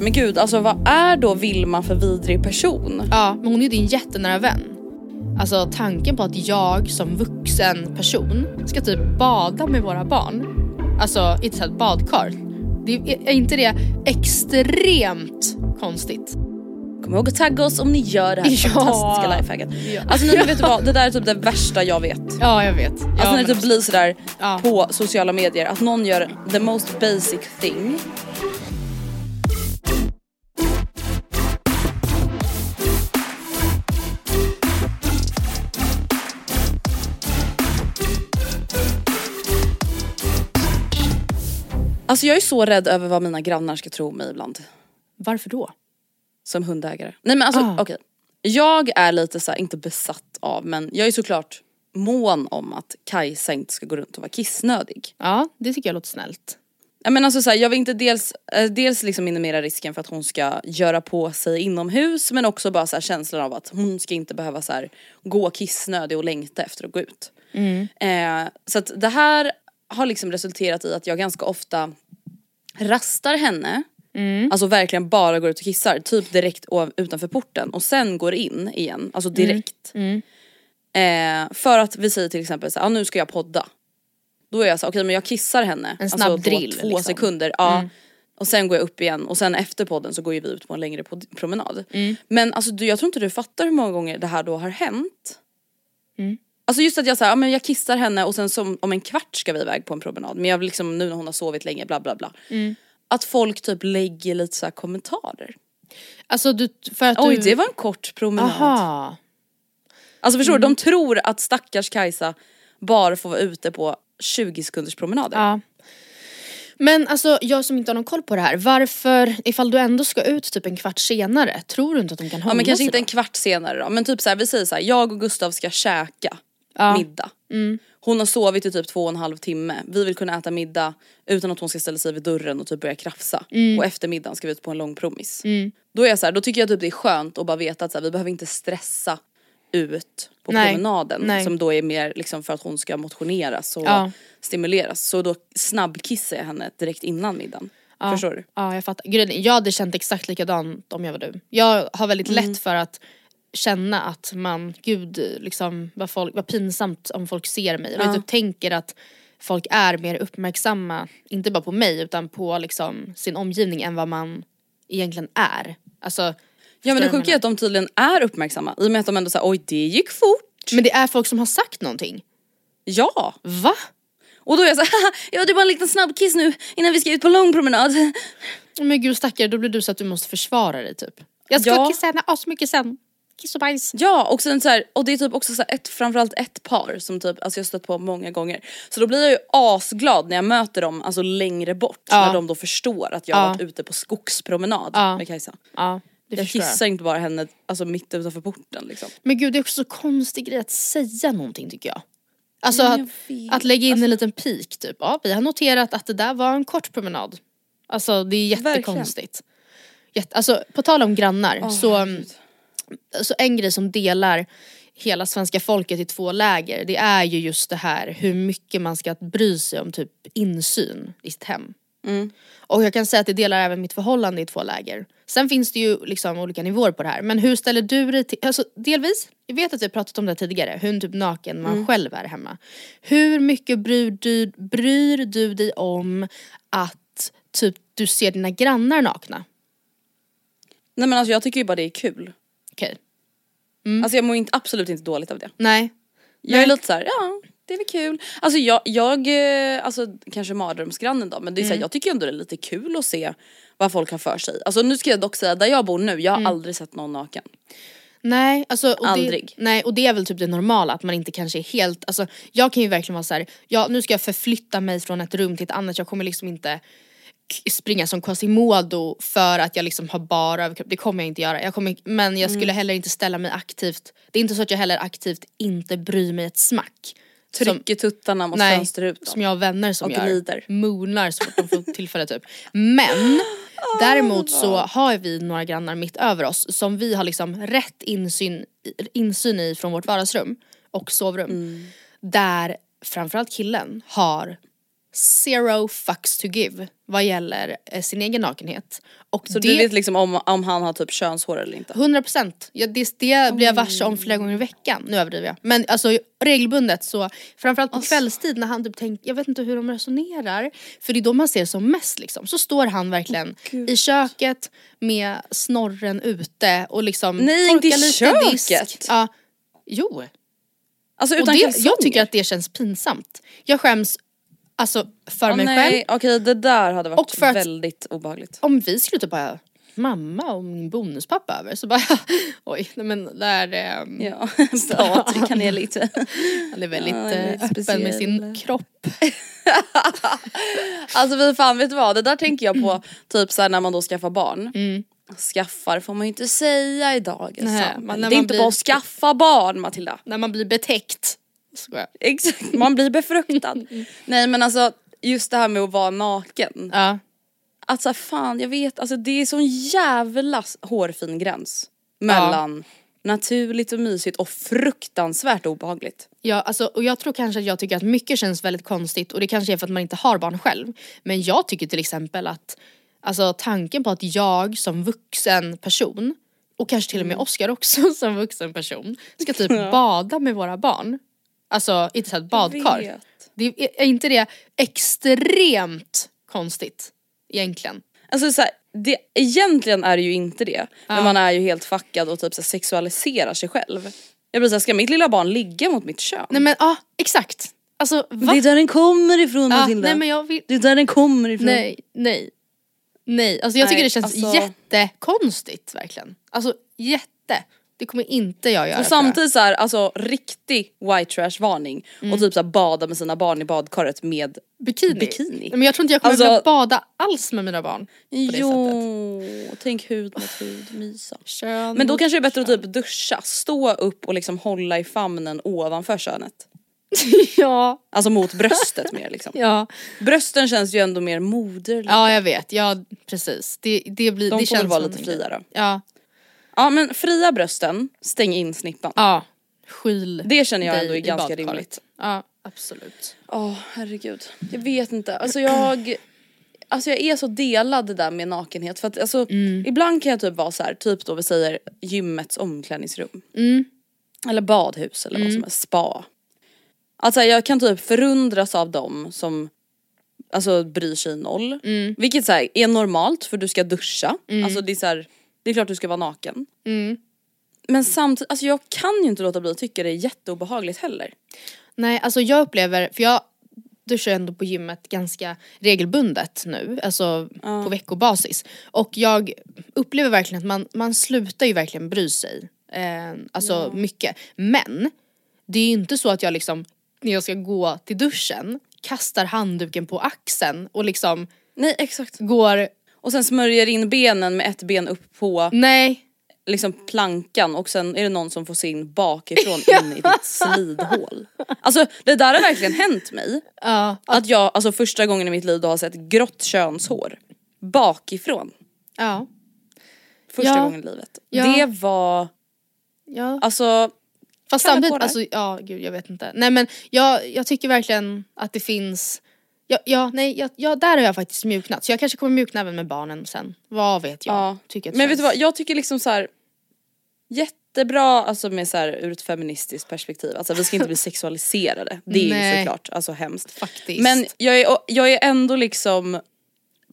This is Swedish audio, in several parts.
Men gud, alltså vad är då Vilma för vidrig person? Ja, men hon är ju din jättenära vän. Alltså tanken på att jag som vuxen person ska typ bada med våra barn. Alltså i ett badkar. Det är, är inte det extremt konstigt? Kom ihåg att tagga oss om ni gör det här Ja. fantastiska lifehacket. Ja. Alltså men vet du vad, det där är typ det värsta jag vet. Ja jag vet. Alltså ja, när men det typ blir sådär Ja. på sociala medier att någon gör the most basic thing. Alltså jag är så rädd över vad mina grannar ska tro om mig ibland. Varför då? Som hundägare. Nej men alltså Ah. okej. Jag är lite så här, inte besatt av men jag är såklart mån om att Kajsa inte ska gå runt och vara kissnödig. Ja det tycker jag låter snällt. Ja, men alltså så här, jag vill inte dels, eh, dels liksom minimera risken för att hon ska göra på sig inomhus men också bara så här, känslan av att hon ska inte behöva så här, gå kissnödig och längta efter att gå ut. Eh, så att det här har liksom resulterat i att jag ganska ofta rastar henne Alltså verkligen bara går ut och kissar, typ direkt utanför porten och sen går in igen, alltså direkt. Eh, för att vi säger till exempel så här, ah, nu ska jag podda. Då är jag så här, okej men jag kissar henne. En snabb alltså, drill, Två liksom. sekunder, ja. Och sen går jag upp igen och sen efter podden så går ju vi ut på en längre promenad. Men alltså du, jag tror inte du fattar hur många gånger det här då har hänt. Alltså just att jag säger, ja men jag kissar henne och sen som, om en kvart ska vi iväg på en promenad. Men jag vill liksom nu när hon har sovit länge bla bla bla. Att folk typ lägger lite så kommentarer. Alltså du, för att Oj du... det var en kort promenad. Aha. Alltså förstår Mm. du, de tror att stackars Kajsa bara får vara ute på 20 sekunders promenader. Ja. Men alltså jag som inte har någon koll på det här, varför ifall du ändå ska ut typ en kvart senare, tror du inte att de kan hålla Ja men kanske sig inte då? en kvart senare då, men typ så här, vi säger så här, jag och Gustav ska käka Ja. middag. Hon har sovit i typ två och en halv timme, vi vill kunna äta middag utan att hon ska ställa sig vid dörren och typ börja krafsa. Och efter middagen ska vi ut på en lång promis. Då är jag så här, då tycker jag typ det är skönt att bara veta att så här, vi behöver inte stressa ut på Nej. promenaden Nej. som då är mer liksom för att hon ska motioneras och Ja. stimuleras. Så då snabbkissar jag henne direkt innan middagen. Ja. Förstår du? Ja jag fattar. Grejen Jag hade känt exakt likadant om jag var du. Jag har väldigt Mm. lätt för att känna att man, gud liksom vad, folk, vad pinsamt om folk ser mig. Och jag typ tänker att folk är mer uppmärksamma, inte bara på mig utan på liksom sin omgivning än vad man egentligen är. Alltså, Ja men det sjuka är att de tydligen är uppmärksamma i och med att de ändå säger oj det gick fort. Men det är folk som har sagt någonting. Ja! Va? Och då är jag så här, ja det är bara en liten snabbkiss nu innan vi ska ut på lång promenad. Men gud stackare, då blir du så att du måste försvara dig typ. Jag ska Ja. kissa henne asmycket sen. Kiss och bajs. Ja och sen så här, och det är typ också så ett, framförallt ett par som typ, alltså jag har stött på många gånger. Så då blir jag ju asglad när jag möter dem alltså längre bort Ja. när de då förstår att jag Ja. varit ute på skogspromenad Ja. med Kajsa. Ja, det Jag kissar inte bara henne alltså mitt utanför porten liksom. Men gud det är också så konstig grej att säga någonting tycker jag. Alltså Ja, att, jag vet. att lägga in en liten pik typ. Ja, vi har noterat att det där var en kort promenad. Alltså det är jättekonstigt. Jätte, alltså på tal om grannar så, så en grej som delar hela svenska folket i två läger det är ju just det här hur mycket man ska bry sig om typ insyn i sitt hem. Och jag kan säga att det delar även mitt förhållande i två läger. Sen finns det ju liksom olika nivåer på det här. Men hur ställer du dig till, alltså delvis, jag vet att vi har pratat om det här tidigare, hur typ naken man själv är hemma. Hur mycket bryr du, bryr du dig om att typ du ser dina grannar nakna? Nej men alltså jag tycker ju bara det är kul. Okej. Alltså jag mår inte, absolut inte dåligt av det. Nej. Jag är Nej. lite såhär, ja det är väl kul. Alltså jag, jag eh, alltså kanske mardrömsgrannen då men det är så här, jag tycker ändå det är lite kul att se vad folk har för sig. Alltså nu ska jag dock säga, där jag bor nu, jag har aldrig sett någon naken. Nej, alltså, och Aldrig. Det, nej, och det är väl typ det normala att man inte kanske är helt, alltså jag kan ju verkligen vara så här, ja nu ska jag förflytta mig från ett rum till ett annat, jag kommer liksom inte springa som Quasimodo för att jag liksom har bara överkropp, det kommer jag inte göra. Jag kommer, men jag skulle heller inte ställa mig aktivt, det är inte så att jag heller aktivt inte bryr mig ett smack. Trycker tuttarna mot Nej, fönsterrutan. som jag har vänner som Och gör. glider. Moonar så fort de får tillfälle typ. Men däremot så har vi några grannar mitt över oss som vi har liksom rätt insyn, insyn i från vårt vardagsrum och sovrum. Mm. Där framförallt killen har zero fucks to give vad gäller eh, sin egen nakenhet. Och Så det, du vet liksom om, om han har typ könshår eller inte? 100 procent. Ja, det, det blir jag varse om flera gånger i veckan. Nu överdriver jag. Men alltså regelbundet så framförallt på Alltså. kvällstid när han typ tänker, jag vet inte hur de resonerar. För det är då man ser som mest liksom. Så står han verkligen i köket med snorren ute och liksom Nej, inte i lite köket. disk. Ja. Jo. Alltså Och utan det, kalsonger? jag tycker att det känns pinsamt. Jag skäms alltså för Åh, mig nej, själv. Okej det där hade varit att- väldigt obehagligt. Om vi skulle typ bara mamma och min bonuspappa över så bara oj nej men där ehm, Ja, Patrik han är lite... Han är väldigt Ja, är eh, öppen med sin speciell. kropp. Alltså vi fan vet du vad, det där tänker jag på typ såhär när man då skaffar barn. Skaffar får man ju inte säga i dagens Mm. Nej, samhälle. Det är inte blir- bara att skaffa barn Matilda. När man blir betäckt. Skojar. Exakt, man blir befruktad. Nej men alltså just det här med att vara naken. Ja. Att såhär fan jag vet, alltså det är sån jävla hårfin gräns. Mellan naturligt och mysigt och fruktansvärt obehagligt. Ja, alltså, och jag tror kanske att jag tycker att mycket känns väldigt konstigt och det kanske är för att man inte har barn själv. Men jag tycker till exempel att alltså, tanken på att jag som vuxen person och kanske till och med Mm. Oscar också som vuxen person ska typ bada med våra barn. Alltså i ett sånt här badkar. Det är, är inte det extremt konstigt egentligen? Alltså så här, det, egentligen är det ju inte det. Men man är ju helt fuckad och typ så här, sexualiserar sig själv. Jag blir såhär, ska mitt lilla barn ligga mot mitt kön? Nej men ja, exakt. Alltså va? Det är där den kommer ifrån Ja, Matilda. nej men jag vill, Det är där den kommer ifrån. nej, nej. Nej, alltså jag tycker Nej, det känns alltså- jättekonstigt verkligen. Alltså jätte. Det kommer inte jag göra. Och samtidigt såhär, alltså riktig white trash varning Mm. och typ såhär bada med sina barn i badkaret med bikini. bikini. Men jag tror inte jag kommer Alltså- vilja bada alls med mina barn. På det sättet. Jo, tänk hud mot hud, mysa. Kön Men då kanske det är bättre att kön. typ duscha, stå upp och liksom hålla i famnen ovanför könet. ja, Alltså mot bröstet mer liksom. ja. Brösten känns ju ändå mer moderliga. ja jag vet, ja precis. Det, det, blir, De det får känns väl vara lite en grej. fria då. Ja, Ja men fria brösten, stäng in snippan. ja. Skyl Det känner jag dig ändå är i ganska badkaret. rimligt. Ja, absolut. Åh herregud, jag vet inte. Alltså jag, alltså jag är så delad det där med nakenhet för att alltså ibland kan jag typ vara så här, typ då vi säger gymmets omklädningsrum. Eller badhus eller vad som är, spa. Alltså jag kan typ förundras av dem som alltså bryr sig noll. Vilket så här, är normalt för du ska duscha. Alltså det är så här, det är klart du ska vara naken. Men samtidigt, alltså jag kan ju inte låta bli att tycka det är jätteobehagligt heller. Nej, alltså jag upplever, för jag duschar ändå på gymmet ganska regelbundet nu, alltså på veckobasis. Och jag upplever verkligen att man, man slutar ju verkligen bry sig. Eh, alltså mycket. Men det är ju inte så att jag liksom, när jag ska gå till duschen, kastar handduken på axeln och liksom Nej exakt. går, Och sen smörjer in benen med ett ben upp på nej, liksom plankan och sen är det någon som får se in bakifrån in i ditt slidhål. Alltså det där har verkligen hänt mig. Ja, Att jag alltså första gången i mitt liv då har sett grått könshår bakifrån. ja, Första Ja. gången i livet. Ja. Det var ja. alltså Fast Kan samtidigt, på det? alltså, ja gud jag vet inte. Nej men jag, jag tycker verkligen att det finns Ja, ja nej, ja, ja, där har jag faktiskt mjuknat. Så jag kanske kommer mjukna även med barnen sen. Vad vet jag? Ja. Tycker Men vet du vad, jag tycker liksom så här jättebra alltså med så här ur ett feministiskt perspektiv. Alltså vi ska inte bli sexualiserade. Det är ju Nej. såklart alltså hemskt. Faktiskt. Men jag är, jag är ändå liksom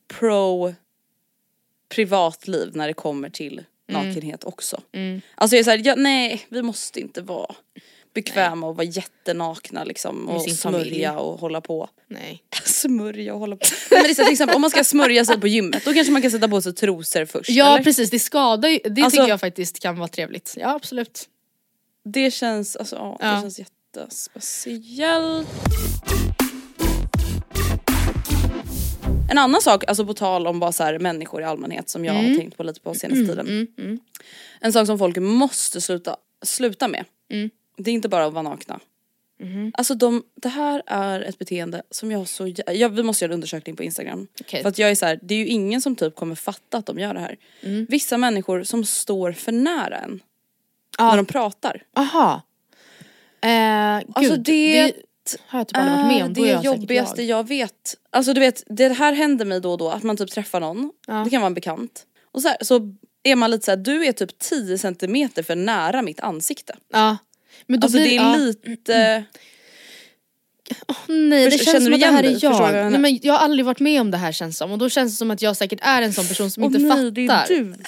pro privatliv när det kommer till Mm. nakenhet också. Alltså jag är såhär, ja, nej vi måste inte vara bekväma och vara jättenakna liksom och sin familj. smörja och hålla på. Nej. Smörja och hålla på. Nej, men det är så, till exempel om man ska smörja sig på gymmet då kanske man kan sätta på sig trosor först. Ja eller? precis, det skadar ju. Det Alltså- tycker jag faktiskt kan vara trevligt. Ja absolut. Det känns, alltså, ja, Ja. Det känns jättespeciellt. En annan sak, alltså på tal om bara så här människor i allmänhet som jag Mm. har tänkt på lite på senaste tiden. En sak som folk måste sluta, sluta med. Mm. Det är inte bara att vara nakna. Mm-hmm. Alltså de, det här är ett beteende som jag så, jag, vi måste göra en undersökning på instagram. Okej. För att jag är så här, det är ju ingen som typ kommer fatta att de gör det här. Mm. Vissa människor som står för nära en. Ja. När de pratar. Aha. Eh, gud, Alltså det, har jag typ aldrig varit med om. är är det jag säkert jobbigaste jag. jag. vet. Alltså du vet, det här händer mig då och då att man typ träffar någon, Ja. det kan vara en bekant. Och så, här, så är man lite såhär, du är typ 10 centimeter för nära mitt ansikte. Ja. Men då Alltså blir, det är ja. lite, Nej det Först- känns som att det här är jag jag. Nej, men jag har aldrig varit med om det här känns som och då känns det som att jag säkert är en sån person som inte Åh fattar. nej, det är du.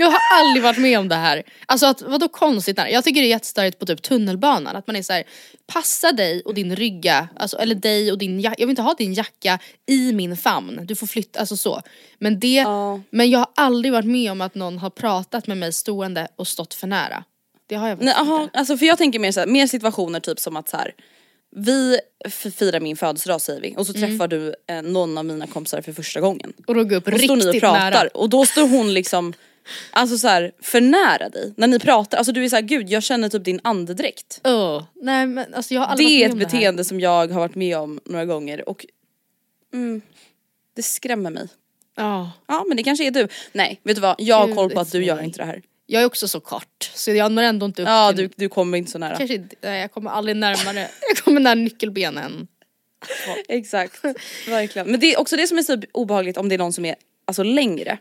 Jag har aldrig varit med om det här. Alltså att, vadå konstigt? nära? Jag tycker det är jättestörigt på typ tunnelbanan att man är så här: passa dig och din rygga, alltså, eller dig och din jacka, jag vill inte ha din jacka i min famn, du får flytta, alltså så. Men, det, Ja. men jag har aldrig varit med om att någon har pratat med mig stående och stått för nära. Det har jag Nej, faktiskt aha, inte. alltså för jag tänker mer så här, mer situationer typ som att så här. Vi firar min födelsedag säger vi och så Mm. träffar du eh, någon av mina kompisar för första gången. Och då gå upp Och står ni och riktigt pratar nära. och då står hon liksom Alltså så här, för nära dig. När ni pratar, alltså du är såhär gud jag känner typ din andedräkt. Öh, nej men alltså jag har Det är ett beteende som jag har varit med om några gånger och mm, det skrämmer mig. Ja. Ja men det kanske är du. Nej vet du vad, jag har koll på att du gör inte det här. Jag är också så kort så jag når ändå inte upp Ja till du, du kommer inte så nära. Kanske nej, jag kommer aldrig närmare, jag kommer nära nyckelbenen. Exakt, verkligen. Men det är också det som är så obehagligt om det är någon som är alltså längre.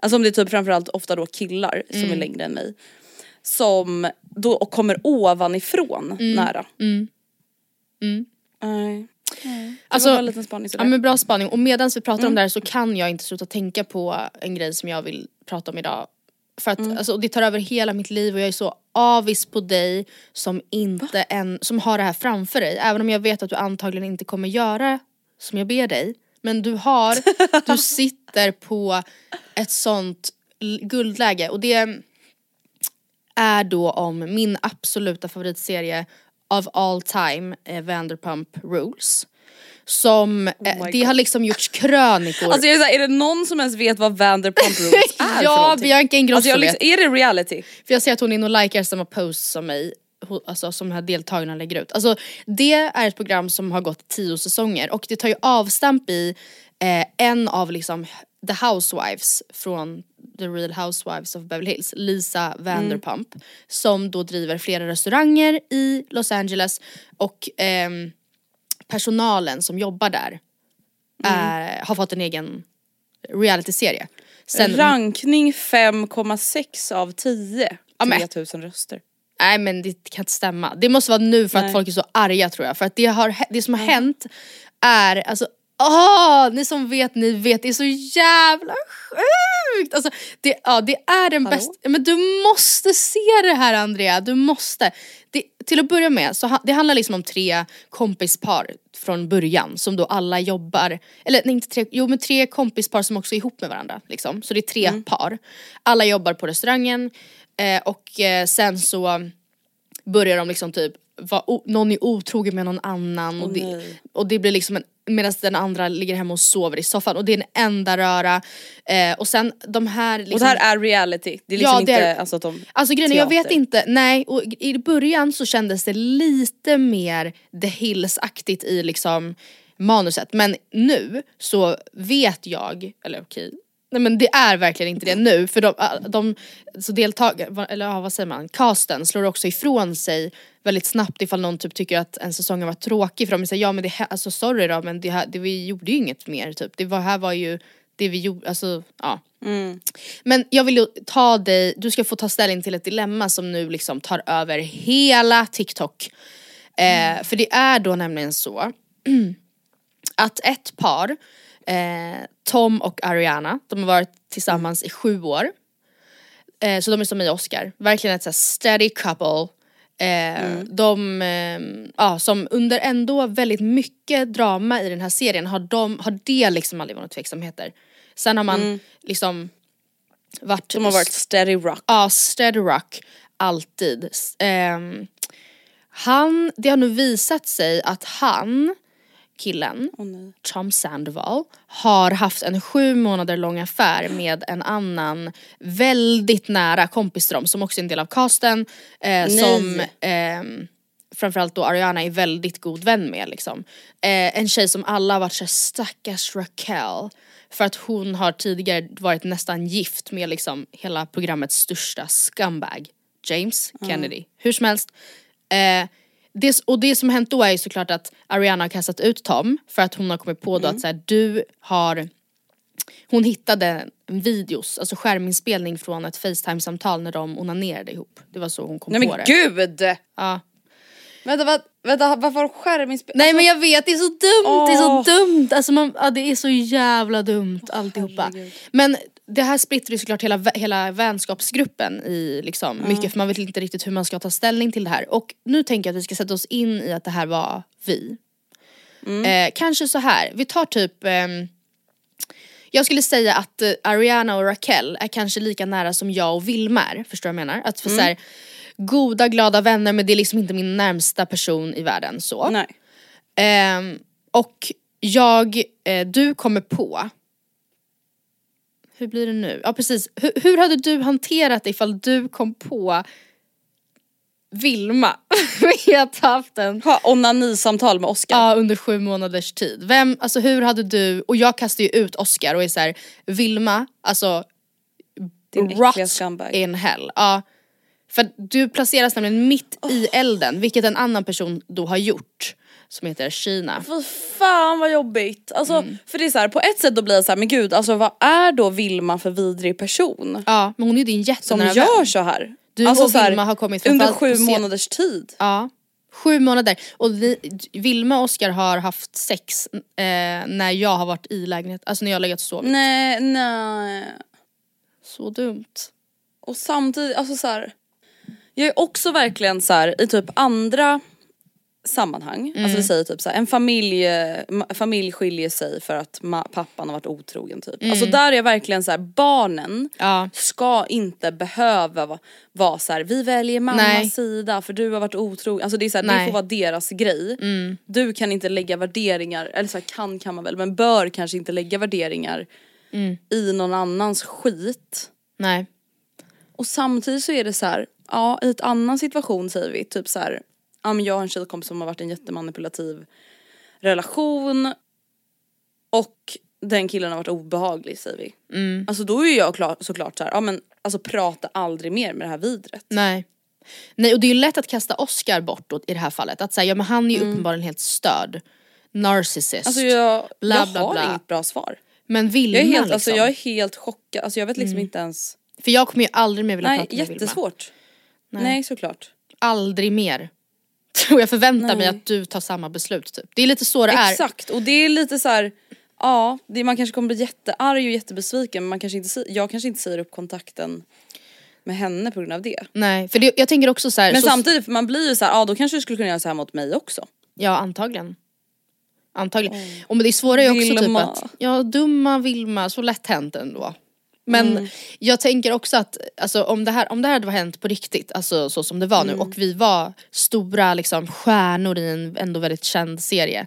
Alltså om det är typ framförallt ofta då killar som är längre än mig. Som då och kommer ovanifrån nära. Nej. Det Alltså, var bara en liten spaning. Ja men bra spaning och medan vi pratar om Mm. det här så kan jag inte sluta tänka på en grej som jag vill prata om idag. För att Mm. alltså, det tar över hela mitt liv och jag är så avis på dig som inte en, som har det här framför dig. Även om jag vet att du antagligen inte kommer göra som jag ber dig. Men du har, du sitter på ett sånt guldläge och det är då om min absoluta favoritserie of all time, eh, Vanderpump Rules. Som, eh, Oh det har liksom gjorts krönikor. Alltså är, såhär, är det någon som ens vet vad Vanderpump Rules är ja? Bianca Ingrosso Alltså jag vet. liksom, är det reality? För jag ser att hon är inne och likar samma posts som mig, alltså som de här deltagarna lägger ut. Alltså det är ett program som har gått tio säsonger och det tar ju avstamp i eh, en av liksom the housewives från The Real Housewives of Beverly Hills, Lisa Vanderpump. Som då driver flera restauranger i Los Angeles och ehm, personalen som jobbar där är, har fått en egen realityserie. Sen- Rankning 5,6 av 10. Ja, men- 3000 röster. Nej men det kan inte stämma. Det måste vara nu för att Nej. folk är så arga tror jag. För att det, har, det som har hänt är, alltså åh, ni som vet, ni vet, det är så jävla sjukt! Alltså, det, ja, det är den bästa, men du måste se det här Andrea, du måste. Det, till att börja med, så det handlar liksom om tre kompispar från början som då alla jobbar, eller nej inte tre, jo men tre kompispar som också är ihop med varandra liksom. Så det är tre par. Alla jobbar på restaurangen eh, och eh, sen så börjar de liksom typ var, o- någon är otrogen med någon annan och, det, nej. och det blir liksom en Medan den andra ligger hemma och sover i soffan och det är en enda röra. Eh, och sen de här liksom, Och det här är reality, det är liksom Ja, inte det är- alltså att de Alltså grejen är, jag vet inte, nej och i början så kändes det lite mer The Hills-aktigt i liksom manuset men nu så vet jag, eller okej, nej men det är verkligen inte det nu för de, de så deltagare, eller ja, vad säger man, casten slår också ifrån sig väldigt snabbt ifall någon typ tycker att en säsong har varit tråkig för de säger ja men det här, alltså sorry då men det här, det, vi gjorde ju inget mer typ, det var, här var ju det vi gjorde, alltså ja. Men jag vill ju ta dig, du ska få ta ställning till ett dilemma som nu liksom tar över hela TikTok. Eh, för det är då nämligen så att ett par, eh, Tom och Ariana, de har varit tillsammans i sju år. Eh, så de är som i Oscar, verkligen ett så steady couple. Eh, De, eh, ja, som under ändå väldigt mycket drama i den här serien har, de, har det liksom aldrig varit tveksamheter. Sen har man liksom varit... De har varit steady rock. Ja, steady rock. Alltid. Ehm, han, det har nu visat sig att han, killen, Tom Sandoval, har haft en sju månader lång affär med en annan väldigt nära kompis till dem som också är en del av casten. Eh, som ehm, framförallt då Ariana är väldigt god vän med liksom. Eh, en tjej som alla har varit såhär stackars Raquel. För att hon har tidigare varit nästan gift med liksom hela programmets största scumbag. James Kennedy. Hur som helst. Eh, det, och det som hänt då är ju såklart att Ariana har kastat ut Tom för att hon har kommit på då att så här, du har hon hittade en videos, alltså skärminspelning från ett facetime-samtal när de onanerade ihop. Det var så hon kom Nej på men det. gud! Ja. Vänta, vad, vänta varför har skärminspelning? Nej men jag vet, det är så dumt, det är så dumt. Alltså man, ja, det är så jävla dumt alltihopa. Men det här splittrar ju såklart hela, hela vänskapsgruppen i liksom mycket för man vet inte riktigt hur man ska ta ställning till det här. Och nu tänker jag att vi ska sätta oss in i att det här var vi. Eh, kanske så här, vi tar typ ehm, jag skulle säga att eh, Ariana och Raquel är kanske lika nära som jag och Vilma är. Förstår du vad jag menar? Att för så här, goda glada vänner men det är liksom inte min närmsta person i världen så. Nej. Ehm, och jag, eh, du kommer på hur blir det nu? Ja precis, hur, hur hade du hanterat det ifall du kom på Vilma ha haft en Ha onanisamtal med Oscar. Ja under sju månaders tid. Vem, alltså hur hade du, och jag kastar ju ut Oscar och är såhär, Vilma, alltså Din rot scumbag. in hell. Ja. För du placeras nämligen mitt i elden, vilket en annan person då har gjort. Som heter Kina. Fy fan vad jobbigt. Alltså, Mm. För det är så här, på ett sätt då blir jag så här, men gud alltså vad är då Vilma för vidrig person? Ja men hon är ju din Som jättenära gör vän. så här. Du alltså, och så här, Vilma har kommit Under framförallt sju månaders tid. Ja. Sju månader. Och vi, Vilma och Oscar har haft sex eh, när jag har varit i lägenhet, alltså när jag har legat och sovit. Nej, nej. Så dumt. Och samtidigt, alltså så här. Jag är också verkligen så här i typ andra sammanhang, Mm. alltså vi säger typ så här, en familj, familj skiljer sig för att pappan har varit otrogen typ. Alltså där är jag verkligen så här, barnen Mm. Ja. ska inte behöva vara, vara så här, vi väljer mammas Nej. sida för du har varit otrogen. Alltså det är så här, det Nej. Mm. får vara deras grej. Du kan inte lägga värderingar, eller så här, kan kan man väl, men bör kanske inte lägga värderingar Mm. i någon annans skit. Nej. Och samtidigt så är det så här, ja i ett annan situation säger vi typ så ja men jag har en tjejkompis som har varit i en jättemanipulativ relation och den killen har varit obehaglig säger vi. Mm. Alltså då är jag klar, såklart så här, ja men alltså prata aldrig mer med det här vidret. Nej. Nej och det är ju lätt att kasta Oscar bort då, i det här fallet. Att säga, ja men han är ju uppenbarligen helt störd. Narcissist. Mm. Alltså jag, Bla, jag bla, har bla. inget bra svar. men Vilma Jag är helt, liksom. alltså, jag är helt chockad, alltså jag vet liksom inte ens. För jag kommer ju aldrig mer vilja Nej prata med Vilma. jättesvårt. Nej. såklart. Aldrig mer. Och jag förväntar mig Nej. att du tar samma beslut typ. Det är lite så det är. Exakt och det är lite så här. Ja, det, man kanske kommer bli jättearg och jättebesviken men man kanske inte, jag kanske inte säger upp kontakten med henne på grund av det. Nej för det, jag tänker också så här. Men så, samtidigt, för man blir ju så här, ja då kanske du skulle kunna göra så här mot mig också. Ja antagligen. Antagligen. Och men det svåra är också typ Vilma. att, ja dumma Vilma, så lätt hänt ändå. Men Mm. jag tänker också att alltså, om, det här, om det här hade hänt på riktigt, alltså så som det var Mm. nu och vi var stora liksom, stjärnor i en ändå väldigt känd serie.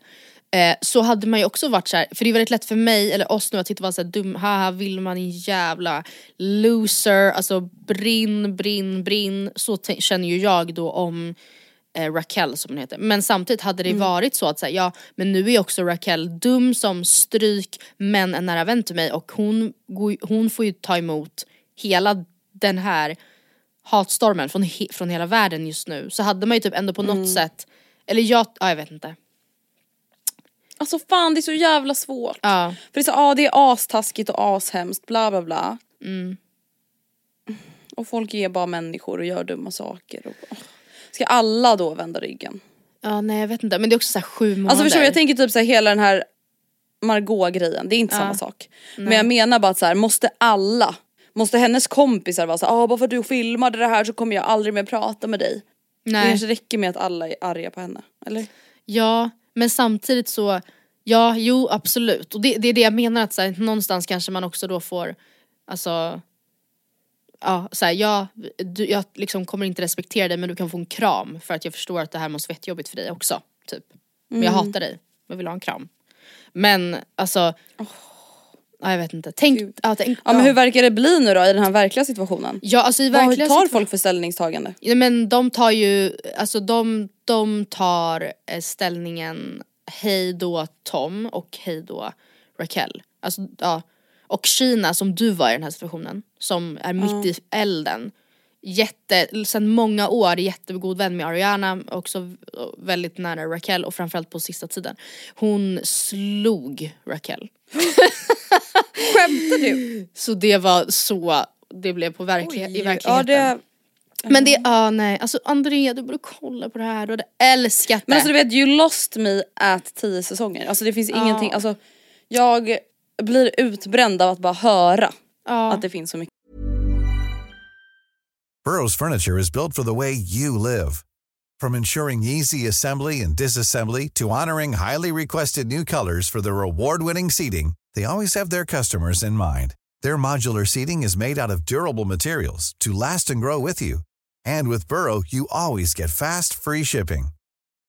Eh, så hade man ju också varit så här, för det är väldigt lätt för mig eller oss nu att titta vara såhär dum, haha vill man en jävla loser, alltså brinn, brinn, brinn. Så känner ju jag då om eh, Raquel som hon heter. Men samtidigt hade det varit så att säga, ja men nu är också Raquel dum som stryk men en nära vän till mig och hon, hon får ju ta emot hela den här hatstormen från, he, från hela världen just nu. Så hade man ju typ ändå på något sätt, eller jag, ja, jag vet inte. Alltså fan det är så jävla svårt. Ja. För det är så, ah, det är astaskigt och ashemskt bla bla bla. Mm. Och folk är bara människor och gör dumma saker. Och, åh. Ska alla då vända ryggen? Ja nej jag vet inte men det är också så här sju månader. Alltså förstår du, jag tänker typ så här, hela den här Margot grejen, det är inte samma sak. Men jag menar bara att så här, måste alla, måste hennes kompisar vara så här, ah, bara för att du filmade det här så kommer jag aldrig mer prata med dig. Det nej. kanske räcker med att alla är arga på henne, eller? Ja, men samtidigt så, ja jo absolut. Och det, det är det jag menar att så här, någonstans kanske man också då får, alltså Ja, så här, ja, du, jag liksom kommer inte respektera dig men du kan få en kram för att jag förstår att det här måste vara jättejobbigt för dig också. Typ. Men jag hatar dig, jag vill ha en kram. Men alltså, ja, jag vet inte. Tänk, ja, tänk, Ja men hur verkar det bli nu då i den här verkliga situationen? Ja alltså i Vad verkliga tar situa- folk för ställningstagande? Ja, men de tar ju, alltså de, de tar eh, ställningen hej då Tom och hej då Raquel. Alltså, ja. Och Kina som du var i den här situationen, som är mitt i elden. Jätte, sen många år jättegod vän med Ariana, också väldigt nära Raquel och framförallt på sista tiden. Hon slog Raquel. Skämtar du? Så det var så det blev på verklighet, i verkligheten. Ja, det, Men det, ja nej, alltså Andrea du borde kolla på det här, du hade älskat det. men alltså du vet, you lost me at tio säsonger. Alltså det finns ingenting, alltså jag blir utbränd av att bara höra ja. att det finns så mycket. Burrow's furniture is built for the way you live. From ensuring easy assembly and disassembly to honoring highly requested new colors for their award-winning seating, they always have their customers in mind. Their modular seating is made out of durable materials to last and grow with you. And with Burrow, you always get fast, free shipping.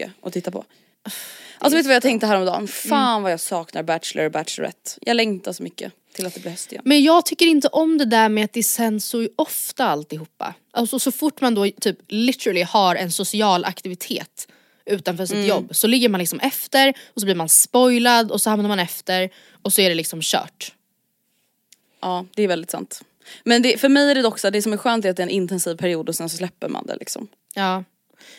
mycket att titta på. Alltså vet du vad jag tänkte häromdagen? Fan vad jag saknar Bachelor och Bachelorette. Jag längtar så mycket till att det blir höst igen. Men jag tycker inte om det där med att det sänds så ofta alltihopa. Alltså så fort man då typ literally har en social aktivitet utanför sitt jobb så ligger man liksom efter och så blir man spoilad och så hamnar man efter och så är det liksom kört. Ja det är väldigt sant. Men det, för mig är det dock så det som är skönt är att det är en intensiv period och sen så släpper man det liksom. Ja.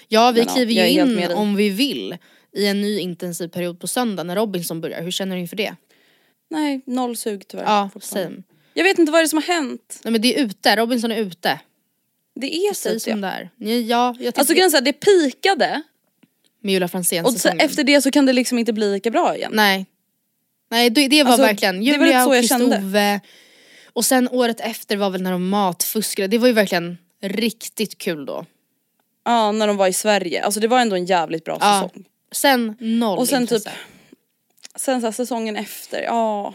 Ja vi Men ja, kliver är ju in om vi vill i en ny intensiv period på söndag när Robinson börjar. Hur känner du inför det? Nej, noll sug tyvärr. Ja, same. Jag vet inte vad det är som har hänt. Nej men det är ute, Robinson är ute. Det är Säg typ som det. det är. Ja, jag Alltså grejen här, det pikade med Julia Franzén och så efter det så kan det liksom inte bli lika bra igen. Nej. Nej det, det var Alltså, verkligen det var Julia och. Kristove. Och sen året efter var väl när de matfuskade. Det var ju verkligen riktigt kul då. Ja när de var i Sverige, alltså det var ändå en jävligt bra Ja. säsong. Sen noll Och sen intresse. typ, sen så här, säsongen efter, ja.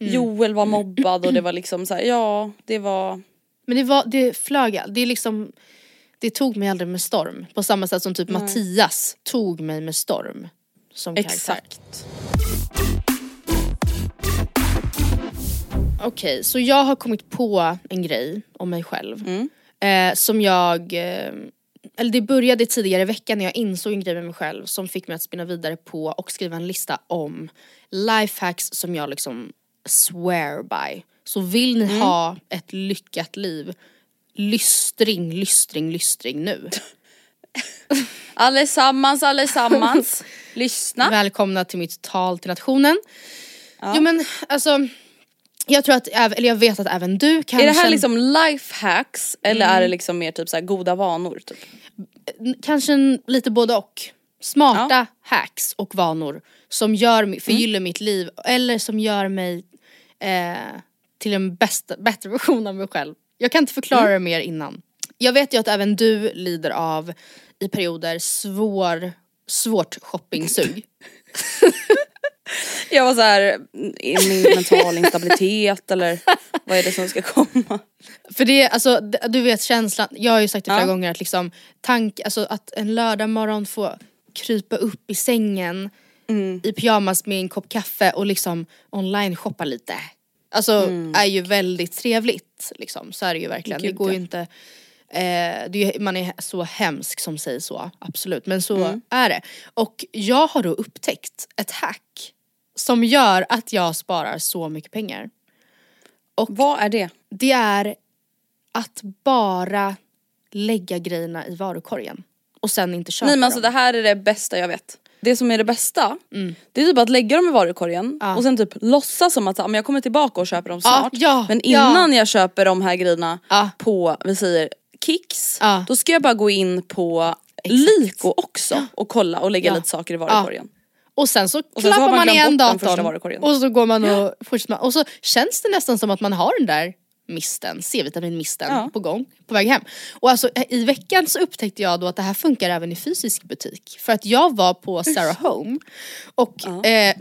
Mm. Joel var mobbad och det var liksom så här, ja det var Men det, var, det flög all- det är liksom Det tog mig aldrig med storm. På samma sätt som typ Mattias tog mig med storm. Som karaktär. exakt. Okej, så jag har kommit på en grej om mig själv. Mm. Eh, som jag, eh, eller det började tidigare i veckan när jag insåg en grej med mig själv som fick mig att spinna vidare på och skriva en lista om lifehacks som jag liksom swear by. Så vill Mm. ni ha ett lyckat liv, lystring, lystring, lystring nu. Allesammans, allesammans. Lyssna. Välkomna till mitt tal till nationen. Jo men alltså, jag tror att, eller jag vet att även du kan Är det här liksom lifehacks eller Mm. är det liksom mer typ så goda vanor? Typ? kanske lite både och. Smarta hacks och vanor som gör, mi- förgyller mitt liv eller som gör mig eh, till en bästa, bättre version av mig själv. Jag kan inte förklara det mer innan. Jag vet ju att även du lider av i perioder svår, svårt shoppingsug. Jag var så här, är min mental instabilitet eller vad är det som ska komma? För det, alltså du vet känslan, jag har ju sagt det flera Ja. gånger att liksom tank, alltså att en lördag morgon få krypa upp i sängen Mm. i pyjamas med en kopp kaffe och liksom online shoppa lite. Alltså är ju väldigt trevligt liksom, så är det ju verkligen. det Mm. Gud, går ju inte, eh, det man är så hemsk som säger så, absolut. Men så Mm. är det. Och jag har då upptäckt ett hack som gör att jag sparar så mycket pengar. Vad är det? Det är att bara lägga grejerna i varukorgen och sen inte köpa Nej men alltså dem. det här är det bästa jag vet. Det som är det bästa, det är typ att lägga dem i varukorgen Mm. Ja. och sen typ låtsas som att men jag kommer tillbaka och köper dem snart. ja, men ja. innan jag köper de här grejerna på, vi säger Kicks, Ja. då ska jag bara gå in på Exakt. Lyko också och kolla och lägga Ja. lite saker i varukorgen. Och sen så sen klappar man man, igen datorn och så går man och fortsätter. Och så känns det nästan som att man har den där misten, C-vitaminmisten Ja. på gång, på väg hem. Och alltså i veckan så upptäckte jag då att det här funkar även i fysisk butik. För att jag var på Sarah Home och eh,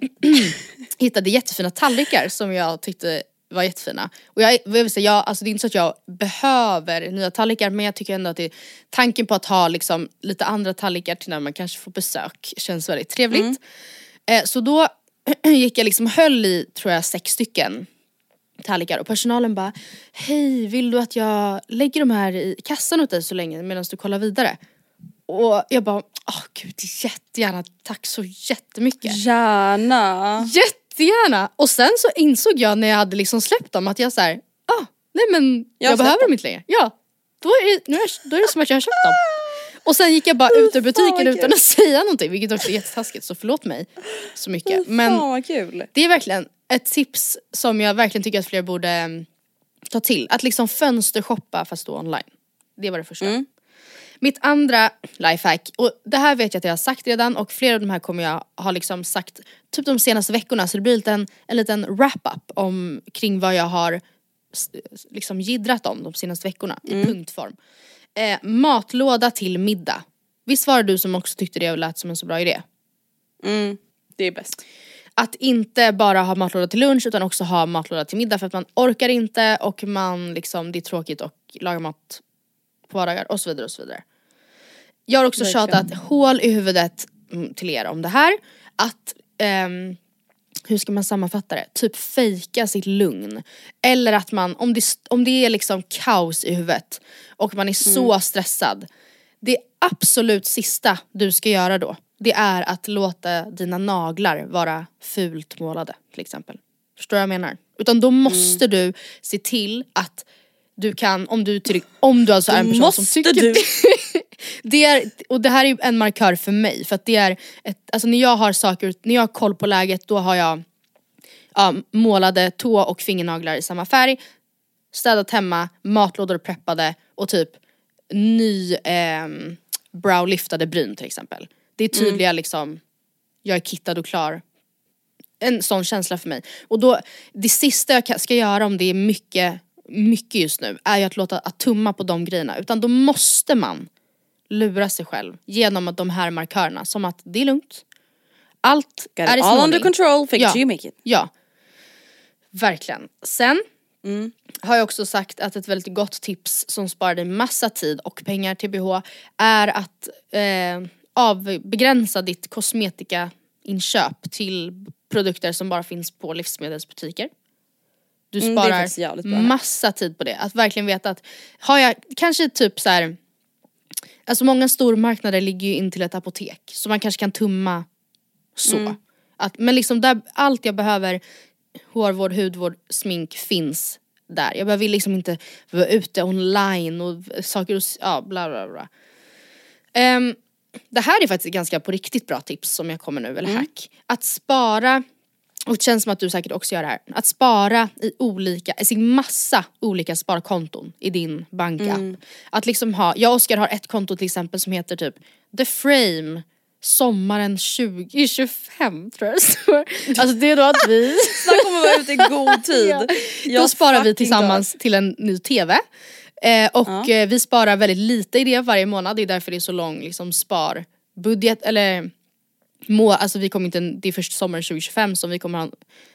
hittade jättefina tallrikar som jag tyckte var jättefina. Och jag, jag vill säga, jag, alltså det är inte så att jag behöver nya tallrikar men jag tycker ändå att det, tanken på att ha liksom lite andra tallrikar till när man kanske får besök känns väldigt trevligt. Eh, så då gick jag liksom höll i, tror jag, sex stycken tallrikar och personalen bara Hej, vill du att jag lägger de här i kassan åt dig så länge medan du kollar vidare? Och jag bara, åh gud jättegärna, tack så jättemycket. Gärna. Jättegärna! Och sen så insåg jag när jag hade liksom släppt dem att jag såhär, ah, nej men jag, Jag behöver dem inte längre. Ja, då är, det, nu är, då är det som att jag har köpt dem. Och sen gick jag bara ut ur butiken utan kul. att säga någonting vilket också är jättetaskigt så förlåt mig så mycket. Men det är verkligen ett tips som jag verkligen tycker att fler borde mm, ta till. Att liksom fönstershoppa fast då online. Det var det första. Mm. Mitt andra lifehack, och det här vet jag att jag har sagt redan och flera av de här kommer jag ha liksom sagt typ de senaste veckorna så det blir en en liten wrap-up om, kring vad jag har liksom jiddrat om de senaste veckorna i punktform. Eh, matlåda till middag. Visst var det du som också tyckte det lät som en så bra idé? Mm, det är bäst. att inte bara ha matlåda till lunch utan också ha matlåda till middag för att man orkar inte och man liksom, det är tråkigt att laga mat på vardagar och så vidare och så vidare. Jag har också Verkligen. tjatat hål i huvudet mm, till er om det här. Att, ehm, hur ska man sammanfatta det? Typ fejka sitt lugn. Eller att man, om det, om det är liksom kaos i huvudet och man är så stressad. Det absolut sista du ska göra då, det är att låta dina naglar vara fult målade till exempel. Förstår du vad jag menar? Utan då måste du se till att du kan, om du, till, om du alltså är en person som tycker du. Det är, och det här är en markör för mig för att det är ett, alltså när jag har saker, när jag har koll på läget då har jag ja, målade tå och fingernaglar i samma färg, städat hemma, matlådor preppade och typ ny ehm, browliftade bryn till exempel. Det är tydliga liksom, jag är kittad och klar. En sån känsla för mig. Och då, det sista jag ka- ska göra om det är mycket, mycket just nu är ju att låta, att tumma på de grejerna. Utan då måste man lura sig själv genom de här markörerna som att det är lugnt. Allt Got är i all under control, fake it Ja. you make it. Ja. Verkligen. Sen Mm. har jag också sagt att ett väldigt gott tips som sparar dig massa tid och pengar till BH är att eh, av, begränsa ditt kosmetikainköp till produkter som bara finns på livsmedelsbutiker. Du Mm, sparar bra. massa tid på det. Att verkligen veta att har jag kanske typ så här. Alltså många stormarknader ligger ju in till ett apotek så man kanske kan tumma så. Mm. Att, men liksom där, allt jag behöver, hårvård, hudvård, smink finns där. Jag behöver liksom inte vara ute online och saker och ja bla bla bla. Ehm, det här är faktiskt ett ganska på riktigt bra tips som jag kommer nu, eller hack. Att spara, och det känns som att du säkert också gör det här, att spara i olika, i massa olika sparkonton i din bankapp. Att liksom ha, jag och Oskar har ett konto till exempel som heter typ The Frame sommaren 2025 tror jag det står. Alltså det är då att vi om att vara ute i god tid. Ja. Då sparar vi tillsammans till en ny TV. Eh, och eh, vi sparar väldigt lite i det varje månad, det är därför det är så lång liksom, sparbudget eller må, alltså vi kommer inte, det är först sommaren 2025 som vi kommer ha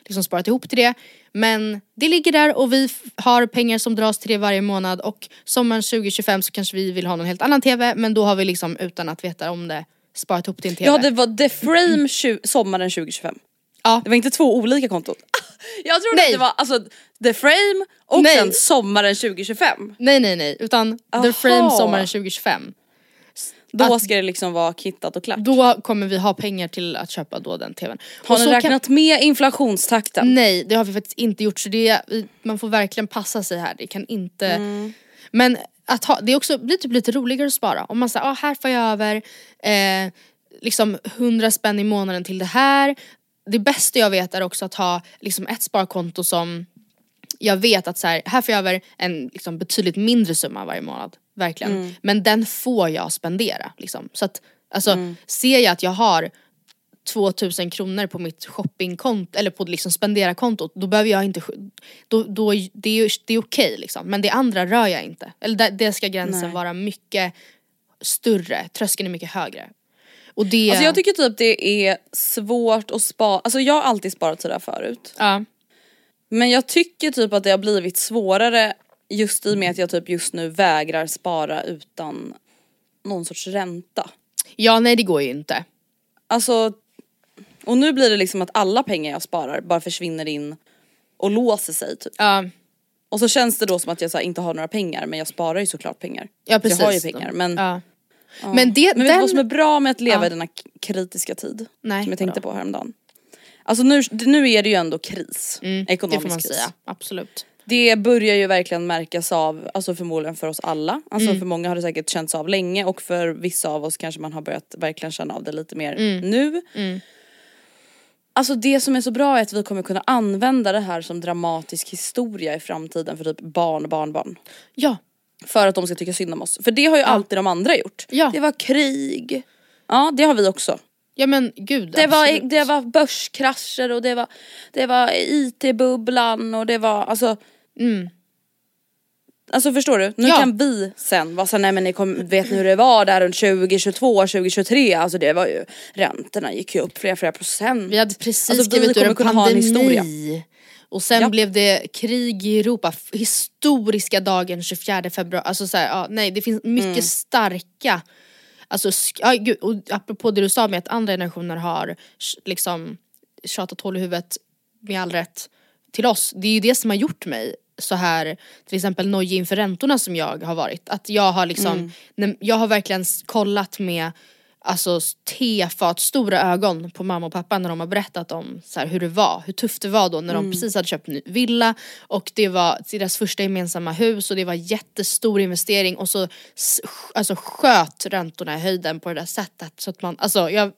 liksom, sparat ihop till det. Men det ligger där och vi har pengar som dras till det varje månad och sommaren 2025 så kanske vi vill ha någon helt annan TV men då har vi liksom utan att veta om det sparat ihop till en TV. Ja det var The Frame sommaren 2025. Ja. Det var inte två olika konton. Jag trodde Nej. att det var alltså The Frame och Nej. sen sommaren 2025. Nej nej nej, utan Aha. The Frame sommaren 2025. Då ska det liksom vara kittat och klart. Då kommer vi ha pengar till att köpa då den TVn. Har Och ni räknat med inflationstakten? Nej det har vi faktiskt inte gjort så det, man får verkligen passa sig här. Det kan inte... Mm. Men att ha, det är också blir typ lite roligare att spara. Om man säger ah, här får jag över eh, liksom 100 spänn i månaden till det här. Det bästa jag vet är också att ha liksom ett sparkonto som jag vet att så här, här får jag över en liksom, betydligt mindre summa varje månad. Verkligen. Mm. Men den får jag spendera. Liksom. Så att, alltså, Mm. ser jag att jag har 2000 kronor på mitt shoppingkonto eller på liksom spendera-kontot då behöver jag inte, då, då, det är det är okej liksom. Men det andra rör jag inte. Eller där, där ska gränsen Nej. vara mycket större, tröskeln är mycket högre. Och det... Alltså jag tycker typ det är svårt att spara, alltså jag har alltid sparat sådär förut. ja. Men jag tycker typ att det har blivit svårare just i och med att jag typ just nu vägrar spara utan någon sorts ränta. ja nej det går ju inte. Alltså, och nu blir det liksom att alla pengar jag sparar bara försvinner in och låser sig typ. Ja, Och så känns det då som att jag så här, inte har några pengar men jag sparar ju såklart pengar. ja Så precis. Jag har ju pengar men, Ja. ja. Men det, men vet den... vad som är bra med att leva Ja. i denna kritiska tid? Nej, som jag tänkte vadå? på häromdagen. Alltså nu, nu är det ju ändå kris, Mm, det ekonomisk får man kris. säga, absolut. Det börjar ju verkligen märkas av, alltså förmodligen för oss alla. Alltså Mm. för många har det säkert känts av länge och för vissa av oss kanske man har börjat verkligen känna av det lite mer Mm. nu. Mm. Alltså det som är så bra är att vi kommer kunna använda det här som dramatisk historia i framtiden för typ barn, barn, barn. Ja, För att de ska tycka synd om oss. För det har ju alltid de andra gjort. Ja. Det var krig. Ja det har vi också. ja men gud Det var, absolut. det var börskrascher och det var, det var IT-bubblan och det var alltså Mm. Alltså förstår du? Nu Ja. kan vi sen vara såhär, nej men ni kom, vet ni hur det var där runt 2022, 2023? Alltså det var ju, räntorna gick ju upp flera, flera procent. Vi hade precis Alltså, vi skrivit ur en ha en pandemi. Och sen Ja. blev det krig i Europa, historiska dagen 24 februari. Alltså så här, ja, nej det finns mycket Mm. starka, alltså ja, gud, och apropå det du sa med att andra generationer har liksom tjatat hål i huvudet med all rätt till oss. Det är ju det som har gjort mig så här till exempel nojig inför räntorna som jag har varit. Att jag har liksom, Mm. jag har verkligen kollat med alltså tefat stora ögon på mamma och pappa när de har berättat om så här, hur det var, hur tufft det var då när Mm. de precis hade köpt ny villa och det var deras första gemensamma hus och det var jättestor investering och så alltså, sköt räntorna i höjden på det där sättet så att man, alltså jag...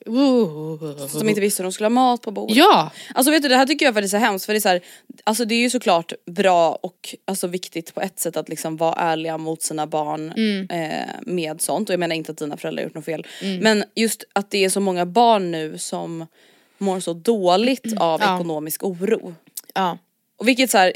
Så de inte visste hur de skulle ha mat på bordet. Ja! Alltså vet du det här tycker jag faktiskt är hemskt för det är så här, alltså det är ju såklart bra och alltså viktigt på ett sätt att liksom vara ärliga mot sina barn Mm. eh, med sånt och jag menar inte att dina föräldrar har gjort något fel men just att det är så många barn nu som mår så dåligt av Ja. ekonomisk oro. Ja. Och vilket så här,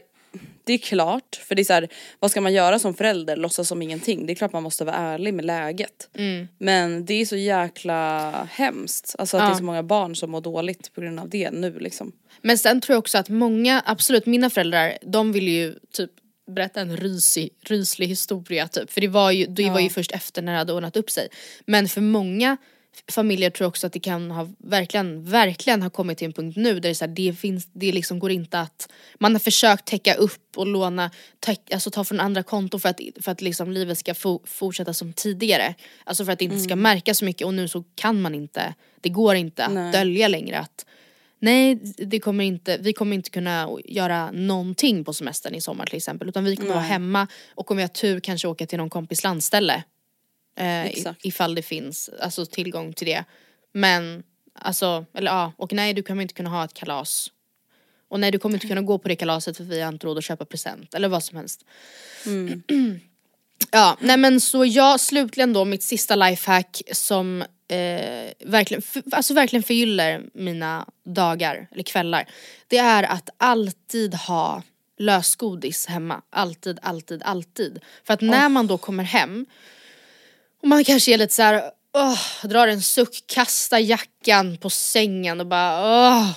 det är klart, för det är så här, vad ska man göra som förälder? Låtsas som ingenting. Det är klart man måste vara ärlig med läget. Mm. Men det är så jäkla hemskt. Alltså att det Ja. är så många barn som mår dåligt på grund av det nu liksom. Men sen tror jag också att många, absolut mina föräldrar, de vill ju typ berätta en rysig, ryslig historia typ. För det var ju, det var ju först efter när det hade ordnat upp sig. Men för många familjer tror också att det kan ha verkligen, verkligen ha kommit till en punkt nu där det, är så här, det, finns, det liksom går inte att man har försökt täcka upp och låna, täck, alltså ta från andra konton för att, för att liksom livet ska fo, fortsätta som tidigare. Alltså för att det inte ska märkas så mycket och nu så kan man inte, det går inte att Nej. dölja längre att Nej, det kommer inte, vi kommer inte kunna göra någonting på semestern i sommar till exempel. Utan vi kommer vara hemma och om vi har tur kanske åka till någon kompis landställe. Eh, Exakt. ifall det finns alltså, tillgång till det. Men alltså, eller ja, och nej du kommer inte kunna ha ett kalas. Och nej du kommer inte kunna gå på det kalaset för vi har inte råd att köpa present. Eller vad som helst. Ja, nej men så jag slutligen då mitt sista lifehack som eh, verkligen, f- alltså verkligen förgyller mina dagar eller kvällar. Det är att alltid ha lösgodis hemma. Alltid, alltid, alltid. För att när man då kommer hem och man kanske är lite så här, åh, drar en suck, kastar jackan på sängen och bara åh.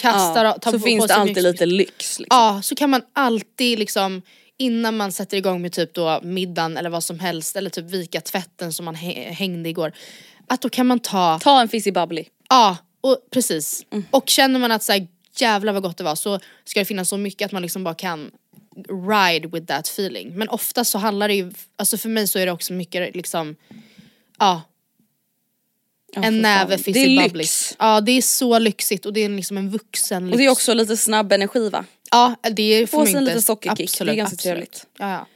Kastar, Ja, tar så på, finns på det alltid mycket- lite lyx liksom. Ja, så kan man alltid liksom innan man sätter igång med typ då middagen eller vad som helst eller typ vika tvätten som man hä- hängde igår. Att då kan man ta, Ta en fizzy bubbly. ja och precis. Mm. Och känner man att så här, jävlar vad gott det var så ska det finnas så mycket att man liksom bara kan ride with that feeling. Men ofta så handlar det ju, alltså för mig så är det också mycket liksom, ja. Ja, en näve fizzy Det är lyx. Ja det är så lyxigt och det är liksom en vuxen lyx. Och det är också lite snabb energi va? Ja det får Få man inte. liten sockerkick, det är Absolut, ganska absolut. trevligt. Ja, ja.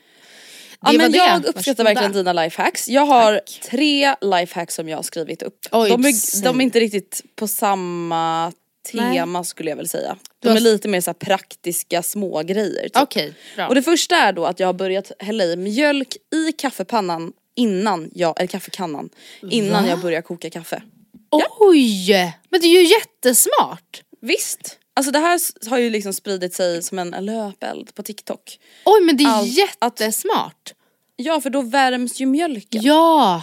Ja Det men det. jag uppskattar verkligen dina lifehacks. Jag har tre lifehacks som jag har skrivit upp. Oj, de, är, de är inte riktigt på samma tema skulle jag väl säga. De är lite mer så praktiska små grejer. Typ. Okej, bra. Och det första är då att jag har börjat hälla i mjölk i kaffepannan innan jag, eller kaffekannan, innan jag börjar koka kaffe. Oj! Men det är ju jättesmart! Visst! Alltså det här har ju liksom spridit sig som en löpeld på TikTok. Oj men det är Allt- jättesmart! Ja för då värms ju mjölken. Ja!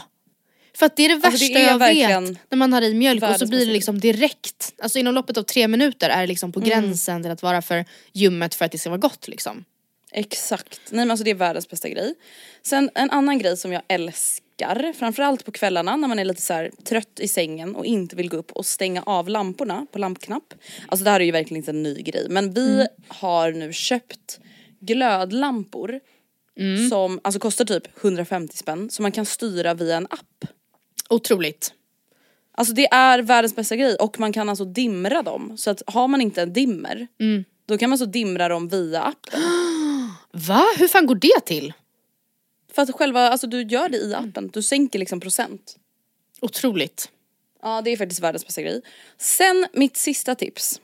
För att det är det värsta Alltså, det är jag vet. När man har i mjölk och så blir det liksom direkt, alltså inom loppet av tre minuter är det liksom på gränsen till att vara för ljummet för att det ska vara gott liksom. Exakt. Nej men alltså det är världens bästa grej. Sen en annan grej som jag älskar, framförallt på kvällarna när man är lite så trött i sängen och inte vill gå upp och stänga av lamporna på lampknapp. Alltså det här är ju verkligen inte en ny grej men vi har nu köpt glödlampor som alltså kostar typ 150 spänn som man kan styra via en app. Otroligt. Alltså det är världens bästa grej och man kan alltså dimra dem. Så att har man inte en dimmer då kan man så dimra dem via appen. Va? Hur fan går det till? För att själva, alltså du gör det i appen, du sänker liksom procent. Otroligt. Ja det är faktiskt världens bästa grej. Sen mitt sista tips.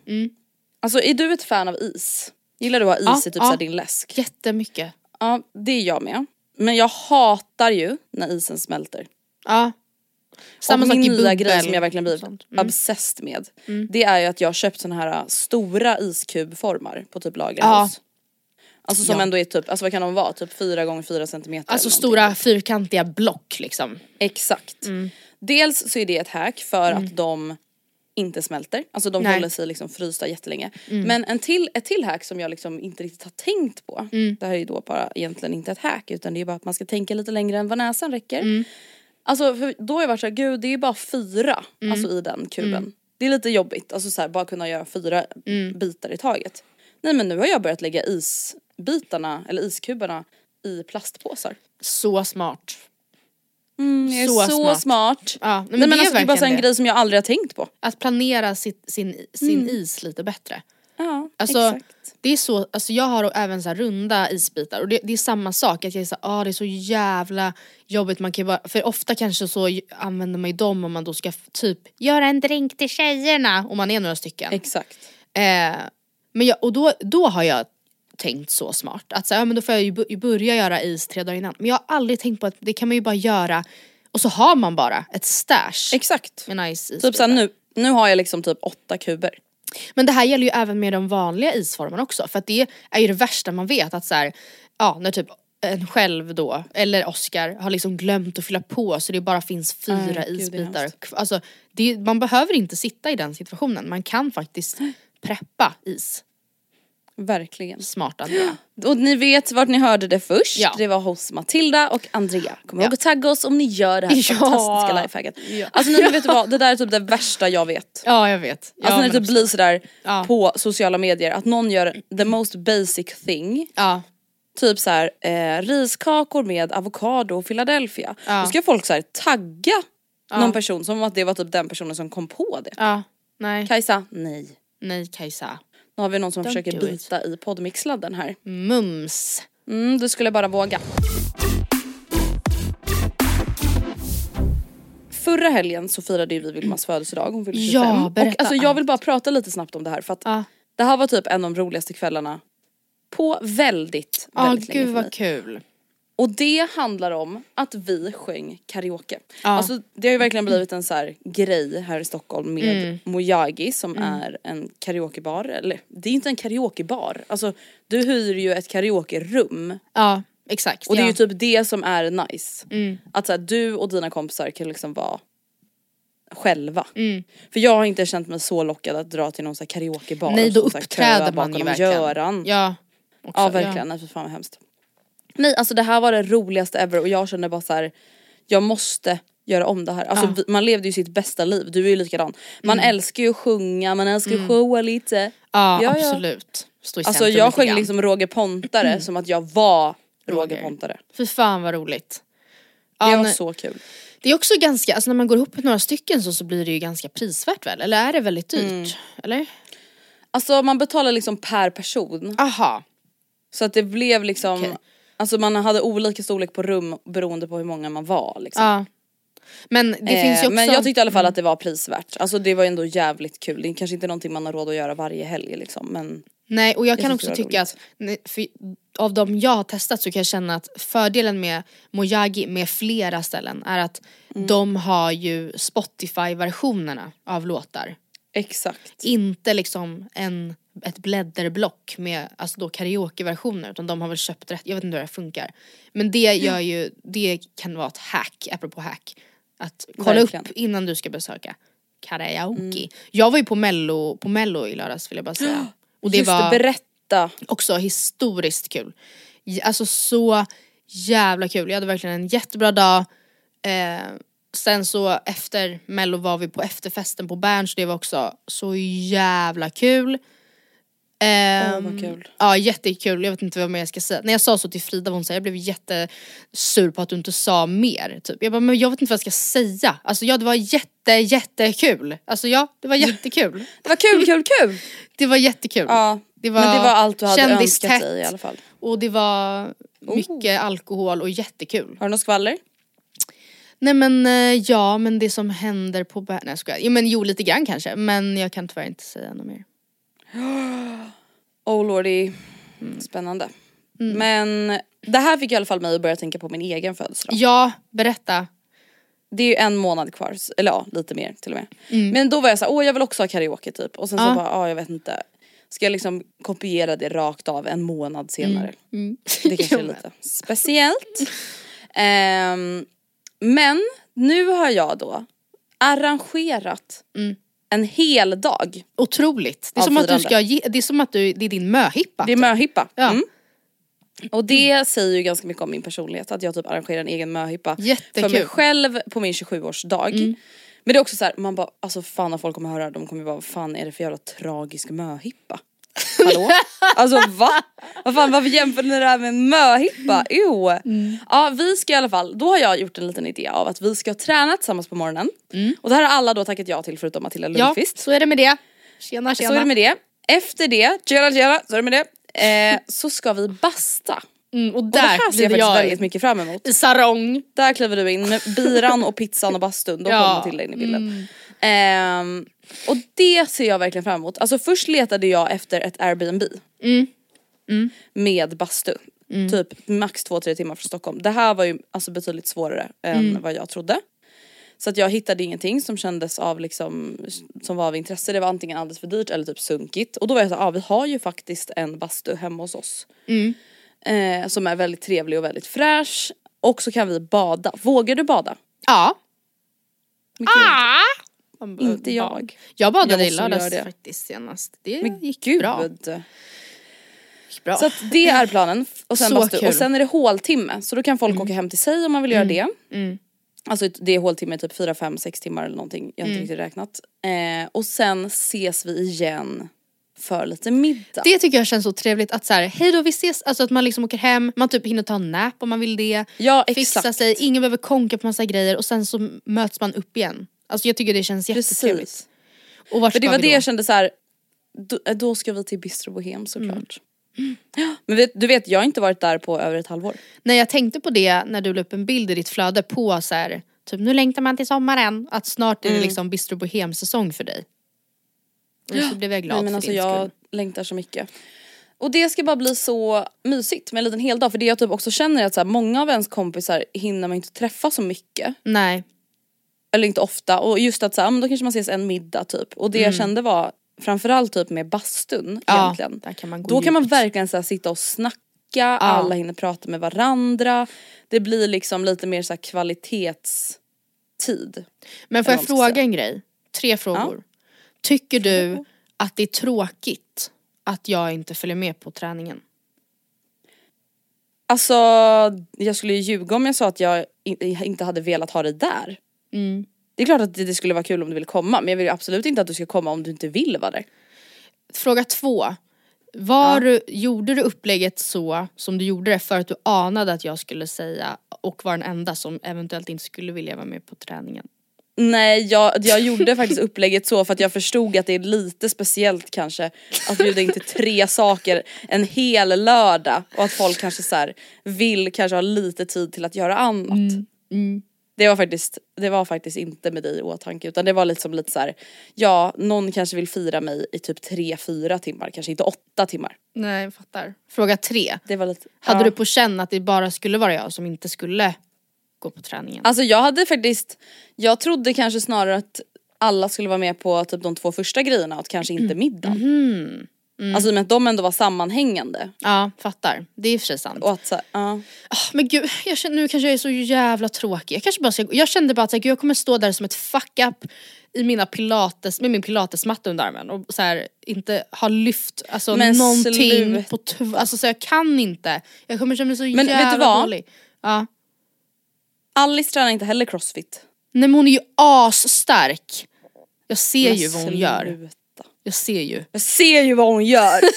Alltså är du ett fan av is? Gillar du att ha is Ja, i typ ja. såhär din läsk? Jättemycket. Ja det är jag med. Men jag hatar ju när isen smälter. Ja. Samma och sak min bubbel. grej som jag verkligen blivit. Mm. obsessed med. Det är ju att jag har köpt såna här äh, stora iskubformar på typ Ja. lagerhus. Alltså som Ja. ändå är typ, alltså vad kan de vara? Typ 4 gånger 4 centimeter Alltså stora fyrkantiga block liksom. Exakt. Mm. Dels så är det ett hack för att de inte smälter, alltså de Nej. Mm. håller sig liksom frysta jättelänge. Men en till, ett till hack som jag liksom inte riktigt har tänkt på, Mm. det här är ju då bara egentligen inte ett hack utan det är bara att man ska tänka lite längre än vad näsan räcker. Mm. Alltså för då har jag varit såhär, gud det är bara fyra Mm. alltså i den kuben. Det är lite jobbigt, alltså så här, bara kunna göra fyra Mm. bitar i taget. Nej men nu har jag börjat lägga isbitarna, eller iskuberna i plastpåsar. Så smart. Mm, jag är Så så, smart. smart. Ja, men Nej, men det alltså, det är bara så en det. grej som jag aldrig har tänkt på. Att planera sitt, sin, sin is lite bättre. Ja, Alltså, exakt. Det är så, alltså jag har även så här runda isbitar och det, det är samma sak, att jag är så ah, det är så jävla jobbigt, man kan bara, för ofta kanske så använder man ju dem om man då ska typ göra en drink till tjejerna om man är några stycken. Exakt. Eh, men jag, och då, då har jag tänkt så smart, att så, här, ja, men då får jag ju börja göra is tre dagar innan. Men jag har aldrig tänkt på att det kan man ju bara göra och så har man bara ett stash Exakt. med nice Typ såhär nu, nu har jag liksom typ åtta kuber. Men det här gäller ju även med de vanliga isformarna också för att det är ju det värsta man vet att så här, ja när typ en själv då, eller Oscar, har liksom glömt att fylla på så det bara finns fyra Nej, gud, det är isbitar. hemskt. kv- Alltså, det, man behöver inte sitta i den situationen, man kan faktiskt preppa is. Verkligen. Smart Andrea. Och ni vet vart ni hörde det först. Ja. Det var hos Matilda och Andrea. Kom ihåg Ja. att tagga oss om ni gör det här Ja. fantastiska lifehacket. Ja. Alltså ni vet vad, det där är typ det värsta jag vet. Ja jag vet. Alltså när det typ blir sådär på sociala medier att någon gör the most basic thing. Typ så här eh, riskakor med avokado och Philadelphia. Ja. Då ska folk så här tagga någon person som att det var typ den personen som kom på det. ja. Nej. Kajsa, nej. Nej Kajsa. Nu har vi någon som Don't försöker bita i poddmixladden här. Mums. Mm, du skulle bara våga. Förra helgen så firade ju vi Vilmas födelsedag, hon fyllde 25. Ja, och berätta alltså jag vill bara prata lite snabbt om det här för att Ja. det här var typ en av de roligaste kvällarna på väldigt, väldigt länge gud vad kul. Och det handlar om att vi sjöng karaoke. Ja. Alltså det har ju verkligen blivit en så här grej här i Stockholm med Mm. Mojagi som är en karaokebar, eller det är inte en karaokebar, alltså du hyr ju ett karaokerum Ja exakt. och det är ja. ju typ det som är nice. Mm. Att så här, du och dina kompisar kan liksom vara själva. Mm. För jag har inte känt mig så lockad att dra till någon så här karaokebar Nej då uppträder man ju verkligen. Göran. Ja. Också, Ja verkligen, nej fy fan vad hemskt. Nej alltså det här var det roligaste ever och jag kände bara så här. jag måste göra om det här. Alltså Ja. man levde ju sitt bästa liv, du är ju likadan. Man Mm. älskar ju att sjunga, man älskar att showa lite. Ja, Ja, absolut. Stå i Alltså jag sjöng liksom Roger Pontare som att jag var Roger, Roger. Pontare. Fy fan vad roligt. Det Ja, var nej, så kul. det är också ganska, alltså när man går ihop med några stycken så, så blir det ju ganska prisvärt väl? Eller är det väldigt dyrt? Mm. Eller? Alltså man betalar liksom per person. Aha. Så att det blev liksom, Okej. Alltså man hade olika storlek på rum beroende på hur många man var liksom. Ja. Men det finns ju Eh, också... Men jag tyckte i alla fall att det var prisvärt. Alltså det var ändå jävligt kul. Det är kanske inte någonting man har råd att göra varje helg liksom men Nej och jag Jag kan också tycka att för, av de jag har testat så kan jag känna att fördelen med Mojagi med flera ställen är att Mm. de har ju Spotify-versionerna av låtar. exakt. Inte liksom en, ett blädderblock med alltså då karaokeversioner utan de har väl köpt rätt, jag vet inte hur det funkar. Men det gör ju, det kan vara ett hack, apropå hack. Att kolla Verkligen. upp innan du ska besöka karaoke. Jag var ju på mello, på mello i lördags vill jag bara säga. Och det Just var det, berätta. också historiskt kul. Alltså så jävla kul, jag hade verkligen en jättebra dag. Eh, sen så efter mello var vi på efterfesten på Berns, det var också så jävla kul. Ehm, vad kul. Ja jättekul, jag vet inte vad mer jag ska säga. När jag sa så till Frida hon sa jag blev jättesur på att du inte sa mer. Typ. Jag bara men jag vet inte vad jag ska säga. Alltså ja det var jätte jättekul. Alltså ja det var jättekul. Det var kul, kul, kul! Det var jättekul. Ja, Det var men det var allt du hade önskat dig i alla fall. Och det var Oh. mycket alkohol och jättekul. Har du något skvaller? Nej men eh, ja men det som händer på. Nej jag skojar. Jo men jo lite grann kanske men jag kan tyvärr inte säga något mer. Oh lordy. Spännande. Men det här fick i alla fall mig att börja tänka på min egen födelsedag. Ja, berätta. Det är ju en månad kvar, eller ja lite mer till och med. Men då var jag så här, åh jag vill också ha karaoke typ. Och sen så bara, ja jag vet inte. Ska jag liksom kopiera det rakt av en månad senare? Det kanske är lite speciellt. Ehm, men nu har jag då arrangerat en hel dag. Otroligt. Det är som att du ska ge, det är som att du, det är din möhippa. Det är typ. möhippa. Ja. Mm. Och det säger ju ganska mycket om min personlighet att jag typ arrangerar en egen möhippa Jättekul. för mig själv på min 27-årsdag. Men det är också så här, man bara alltså fan när folk kommer höra de kommer bara vad fan är det för jävla tragisk möhippa? Hallå? alltså va? Vad fan varför jämför ni det här med möhippa? Jo. Ja vi ska i alla fall, då har jag gjort en liten idé av att vi ska träna tillsammans på morgonen. Och det här har alla då tackat ja till förutom Matilda Ja, Lundqvist. så är det med det. Tjena tjena. Så är det med det. Efter det, tjena tjena, så är det med det. Eh, så ska vi basta. Mm, och Och det där här ser jag jag väldigt mycket fram emot. I sarong. Där kliver du in med biran och pizzan och bastun, då Ja. kommer Matilda in i bilden. Ehm, och det ser jag verkligen fram emot. Alltså först letade jag efter ett Airbnb. Med bastu. Typ max två, tre timmar från Stockholm. Det här var ju alltså betydligt svårare än vad jag trodde. Så att jag hittade ingenting som kändes av liksom, som var av intresse. Det var antingen alldeles för dyrt eller typ sunkigt. Och då var jag så ja ah, vi har ju faktiskt en bastu hemma hos oss. Mm. Eh, som är väldigt trevlig och väldigt fräsch. Och så kan vi bada. Vågar du bada? Ja. Men Ah! Inte jag. Jag badade i lördags det. faktiskt senast. Det Men gick gud. bra. Bra. Så att det är planen. Och sen, bastu. och sen är det håltimme. Så då kan folk åka hem till sig om man vill göra det. Mm. Alltså det är håltimme typ 4, 5, 6 timmar eller någonting. Jag har Mm. inte riktigt räknat. Eh, och sen ses vi igen för lite middag. Det tycker jag känns så trevligt att så här, hej då vi ses, alltså att man liksom åker hem, man typ hinner ta en nap om man vill det. ja Fixa exakt. sig, ingen behöver konka på massa grejer och sen så möts man upp igen. Alltså jag tycker det känns jättetrevligt. Precis. Och vart För det var det jag kände så här. Då, eh, då ska vi till Bistro Bohem såklart. Mm. Ja, Men vet, du vet jag har inte varit där på över ett halvår. Nej jag tänkte på det när du la upp en bild i ditt flöde på så här, typ nu längtar man till sommaren, att snart är Mm. det liksom Bistro Bohem säsong för dig. Och så blev jag glad Nej, men för alltså din jag skull. längtar så mycket. Och det ska bara bli så mysigt med en liten hel dag. För det jag typ också känner är att så här, många av ens kompisar hinner man inte träffa så mycket. Nej. Eller inte ofta. Och just att så här, ja, men då kanske man ses en middag typ. Och det jag kände var framförallt typ med bastun Mm. Ja, egentligen. kan man Då kan man verkligen så här, sitta och snacka, alla hinner prata med varandra. Det blir liksom lite mer så här, kvalitetstid. Men får jag fråga en grej? Tre frågor. Tycker du att det är tråkigt att jag inte följer med på träningen? Alltså jag skulle ju ljuga om jag sa att jag in- inte hade velat ha dig där. Mm. Det är klart att det skulle vara kul om du vill komma men jag vill absolut inte att du ska komma om du inte vill vara där. Fråga två. Var du, gjorde du upplägget så som du gjorde det för att du anade att jag skulle säga och var den enda som eventuellt inte skulle vilja vara med på träningen? Nej jag, jag gjorde faktiskt upplägget så för att jag förstod att det är lite speciellt kanske att bjuda in till tre saker en hel lördag och att folk kanske så här vill kanske ha lite tid till att göra annat. Det var, faktiskt, det var faktiskt inte med dig i åtanke utan det var liksom lite så här, ja någon kanske vill fira mig i typ tre fyra timmar, kanske inte åtta timmar. Nej, jag fattar. Fråga tre. Det var lite, Hade ja. du på känn att det bara skulle vara jag som inte skulle gå på träningen? Alltså jag hade faktiskt, jag trodde kanske snarare att alla skulle vara med på typ de två första grejerna och kanske inte middagen. Alltså i och med att de ändå var sammanhängande. Ja, fattar. Det är i och för sig sant. Och att så, ja. Ah, Men gud, jag känner, nu kanske jag är så jävla tråkig. Jag, kanske bara ska, jag kände bara att så här, gud, jag kommer stå där som ett fuck up i mina pilates, med min pilatesmatta under armen och så här, inte ha lyft alltså, Men någonting sluta. på tv. Alltså så jag kan inte. Jag kommer känna mig så Men vet du jävla vad? dålig. Ja. Alice tränar inte heller crossfit. Nej men hon är ju asstark. Jag ser Men ju vad hon gör. Jag ser ju. Jag ser ju vad hon gör.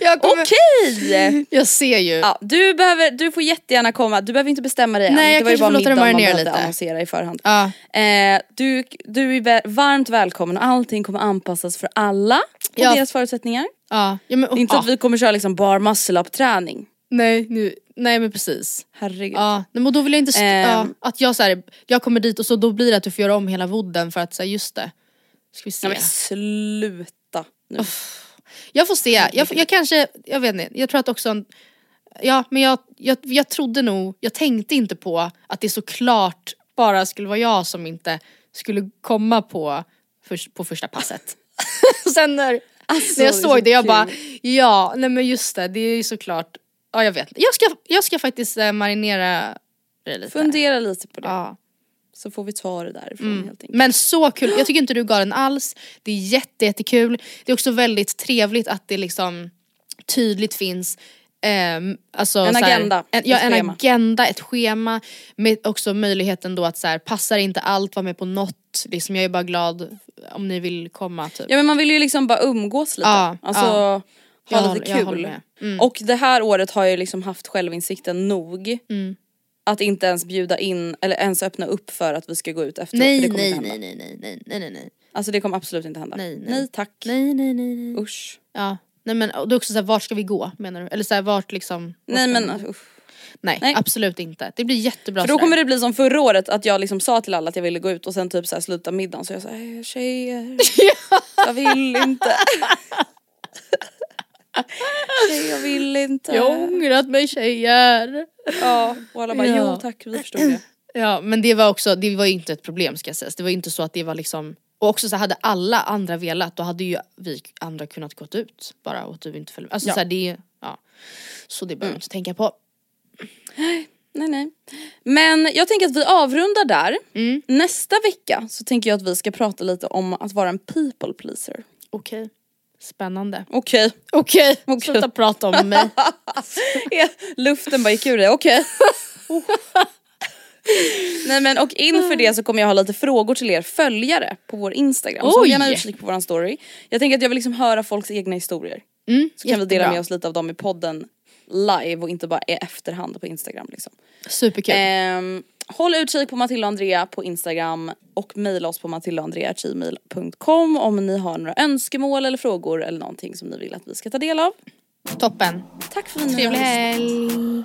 Jag, kommer, Okej! jag ser ju. Ja, du, behöver, du får jättegärna komma, du behöver inte bestämma dig än. Nej, jag det var ju kanske bara får låta det marinera lite. annonsera i förhand. Ja. Eh, du, du är varmt välkommen och allting kommer anpassas för alla och Ja. deras förutsättningar. Ja. Ja, men, Inte att vi kommer köra liksom bar muscle up träning. Nej, nu, nej men precis. Herregud. Ja, men då vill jag inte, Ehm. ja, att jag så här, jag kommer dit och så då blir det att du får göra om hela vodden för att säga just det. Ska vi se. Nej men sluta nu. Jag får se, jag, jag kanske, jag vet inte, jag tror att också en, Ja men jag, jag, jag trodde nog, jag tänkte inte på att det såklart bara skulle vara jag som inte skulle komma på, för, på första passet. Sen när, Alltså, när jag det såg så det jag kul. bara, ja nej men just det, det är ju såklart, ja jag vet. Jag ska, jag ska faktiskt eh, marinera det lite. Fundera lite på det. Ja. Så får vi ta det därifrån helt enkelt. Men så kul, jag tycker inte du är galen alls. Det är jätte, jättekul. Det är också väldigt trevligt att det liksom tydligt finns ehm, alltså En så här, agenda, en, ja, en schema. agenda, ett schema med också möjligheten då att så här, passar inte allt, var med på något. Liksom, jag är bara glad om ni vill komma typ. Ja men man vill ju liksom bara umgås lite. Ja, alltså ja. Jag ha håller- lite jag håller kul. Mm. Och det här året har jag liksom haft självinsikten nog. Mm. Att inte ens bjuda in eller ens öppna upp för att vi ska gå ut efteråt. Nej, för det kommer nej, inte hända. nej, nej, nej, nej, nej, nej, Alltså det kommer absolut inte hända. Nej, nej. tack. nej, nej, nej, nej. Usch. Ja. Nej men och det är också såhär, vart ska vi gå menar du? Eller såhär, vart liksom? vart Nej ska men vi- usch. nej, nej. absolut inte. Det blir jättebra För då sådär. kommer det bli som förra året att jag liksom sa till alla att jag ville gå ut och sen typ så här sluta middagen så jag sa "Eh, tjejer, jag vill inte. Tjejer jag vill inte. Jag har ångrat mig tjejer. Ja och alla bara Ja. jo tack vi förstod det. Ja men det var också, det var ju inte ett problem ska sägas. Det var ju inte så att det var liksom och också så hade alla andra velat då hade ju vi andra kunnat gått ut bara och du inte följde Alltså Ja. så här, det, ja. Så det behöver Mm. inte tänka på. Nej nej. Men jag tänker att vi avrundar där. Mm. Nästa vecka så tänker jag att vi ska prata lite om att vara en people pleaser. Okej. Spännande. Okej. Okej, Okej. sluta prata om mig. Ja, Luften bara gick ur dig, okej. Oh. Nej men och inför det så kommer jag ha lite frågor till er följare på vår Instagram. Så Oj. gärna utkik på våran story. Jag tänker att jag vill liksom höra folks egna historier. Mm, Så kan vi dela jättebra. med oss lite av dem i podden live och inte bara i efterhand på Instagram liksom. Superkul. Ehm, håll utkik på Matilda och Andrea på Instagram och mejla oss på matildaandrea.gmail.com om ni har några önskemål eller frågor eller någonting som ni vill att vi ska ta del av. Toppen. Tack för att ni Trevlig helg.